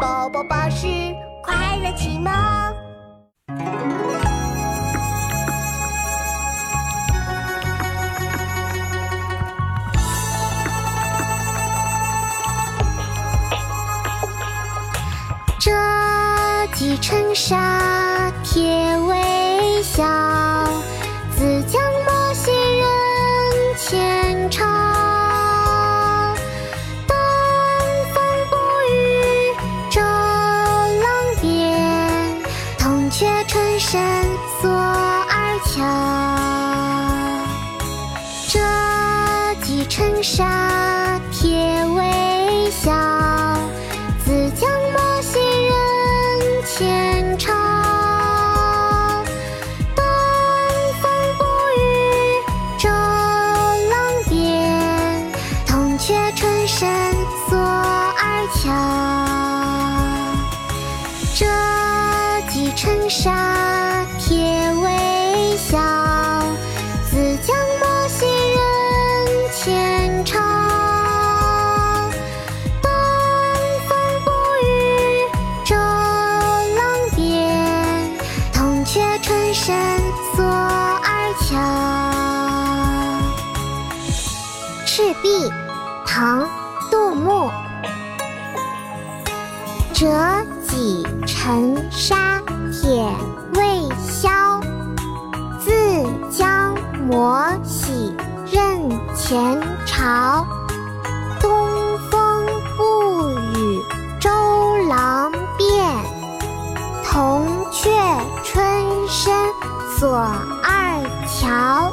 宝宝巴士快乐启蒙。折戟沉沙铁春深锁二乔。折戟沉沙铁未戟沉沙铁未销，自将莫惜人前朝。东风不与周郎便，铜雀春深锁二乔。赤壁，唐·杜牧。折戟沉沙铁未销，自将磨洗认前朝。东风不与周郎便，铜雀春深锁二乔。